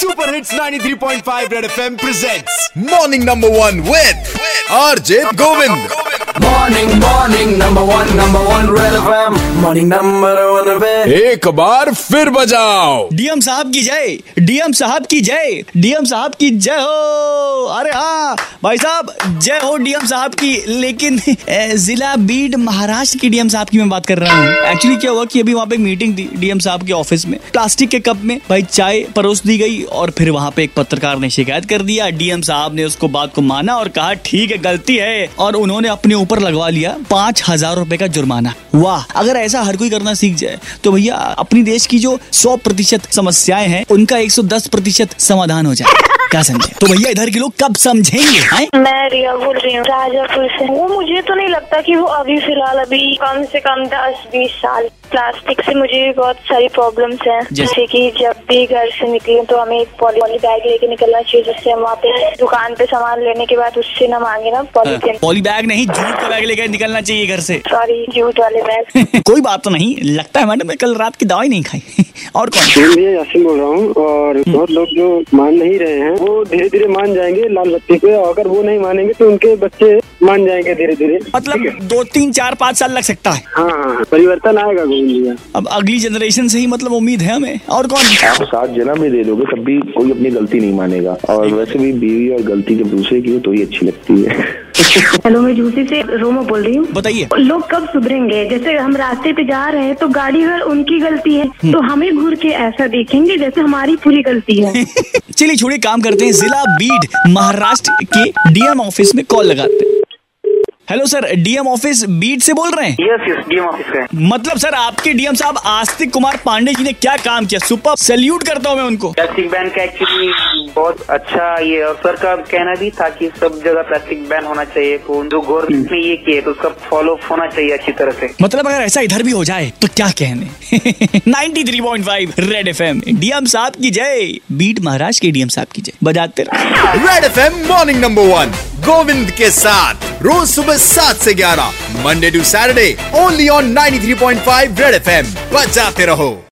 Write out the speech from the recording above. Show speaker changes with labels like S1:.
S1: Super hits 93.5 red FM presents morning number one with RJ Govind
S2: morning morning number one number one red FM. Morning number one Red.
S1: एक बार फिर बजाओ
S3: DM साहब की जय DM साहब की जय डीएम साहब की जय हो अरे हाँ भाई साहब, जय हो डीएम साहब की, लेकिन जिला बीड महाराष्ट्र की डीएम साहब की मैं बात कर रहा हूँ। एक्चुअली क्या हुआ कि अभी वहाँ पे मीटिंग थी डीएम साहब के ऑफ़िस में। प्लास्टिक के कप में भाई चाय परोस दी गई और फिर वहाँ पे एक पत्रकार ने शिकायत कर दिया। डीएम साहब ने उसको बात को माना और कहा, ठीक है, गलती है। और उन्होंने अपने ऊपर लगवा लिया पाँच हज़ार रुपए का जुर्माना। वाह, अगर ऐसा हर कोई करना सीख जाए तो भैया अपनी देश की जो सौ प्रतिशत समस्याएँ हैं, उनका 110 प्रतिशत समाधान हो जाए। क्या समझे? तो भैया इधर के लोग कब समझेंगे? हैं?
S4: मैं रिया बोल रही हूँ राजापुर से। वो मुझे तो नहीं लगता कि वो अभी फ़िलहाल अभी कम से कम दस बीस साल। प्लास्टिक से मुझे भी बहुत सारी प्रॉब्लम्स हैं।
S3: जैसे?
S4: कि जब भी घर से निकले तो हमें एक पॉली पॉली बैग लेके निकलना चाहिए जिससे हम वहाँ पे दुकान पे सामान लेने के बाद उससे ना मांगे ना पॉलीथीन
S3: पॉली बैग नहीं जूट का बैग लेकर निकलना चाहिए घर से।
S4: सॉरी जूट वाले बैग
S3: कोई बात तो नहीं लगता है मैडम मैं कल रात की दवाई नहीं खाई। और कौन?
S5: भैया यासिन बोल रहा हूँ और बहुत लोग जो मान नहीं रहे हैं वो धीरे धीरे मान जाएँगे लाल बत्ती पे अगर वो नहीं मानेंगे तो उनके बच्चे मान जाएँगे धीरे धीरे।
S3: मतलब दो तीन चार पाँच साल लग सकता है
S5: हाँ। हाँ हाँ, परिवर्तन आएगा गोविंद
S3: अब अगली जनरेशन से ही मतलब उम्मीद है हमें। और कौन?
S6: आप सात जन्म भी दे दोगे तब भी कोई अपनी गलती नहीं मानेगा। और वैसे भी बीवी और गलती जब दूसरे की हो तो ही अच्छी लगती है।
S7: हेलो मैं झूसी से रोमा बोल रही हूँ।
S3: बताइए।
S7: लोग कब सुधरेंगे? जैसे हम रास्ते पे जा रहे हैं तो गाड़ी अगर उनकी गलती है। तो हमें घूर के ऐसा देखेंगे जैसे हमारी पूरी गलती है।
S3: चलिए छोड़िए काम करते हैं। जिला बीड महाराष्ट्र के डीएम ऑफ़िस में कॉल लगाते हैं। हेलो सर डीएम ऑफ़िस बीट से बोल रहे हैं?
S8: यस यस डीएम ऑफ़िस का है।
S3: मतलब सर आपके डीएम साहब आस्तिक कुमार पांडे जी ने क्या काम किया? सुपर सैल्यूट करता हूँ मैं उनको।
S8: प्लास्टिक बैन का एक्चुअली बहुत अच्छा ये और सर का कहना भी था कि सब जगह प्लास्टिक बैन होना चाहिए तो जो गवर्नमेंट ने ये किया तो उसका फॉलो होना चाहिए अच्छी तरह से।
S3: मतलब अगर ऐसा इधर भी हो जाए तो क्या कहने 93.5 रेड एफएम डीएम साहब की जय। बीट महाराज के डीएम साहब की जय। बजाते
S1: Red F M morning number one Govind के साथ। रोज सुबह सात से ग्यारह Monday to Saturday only on 93.5 Red FM बजाते रहो।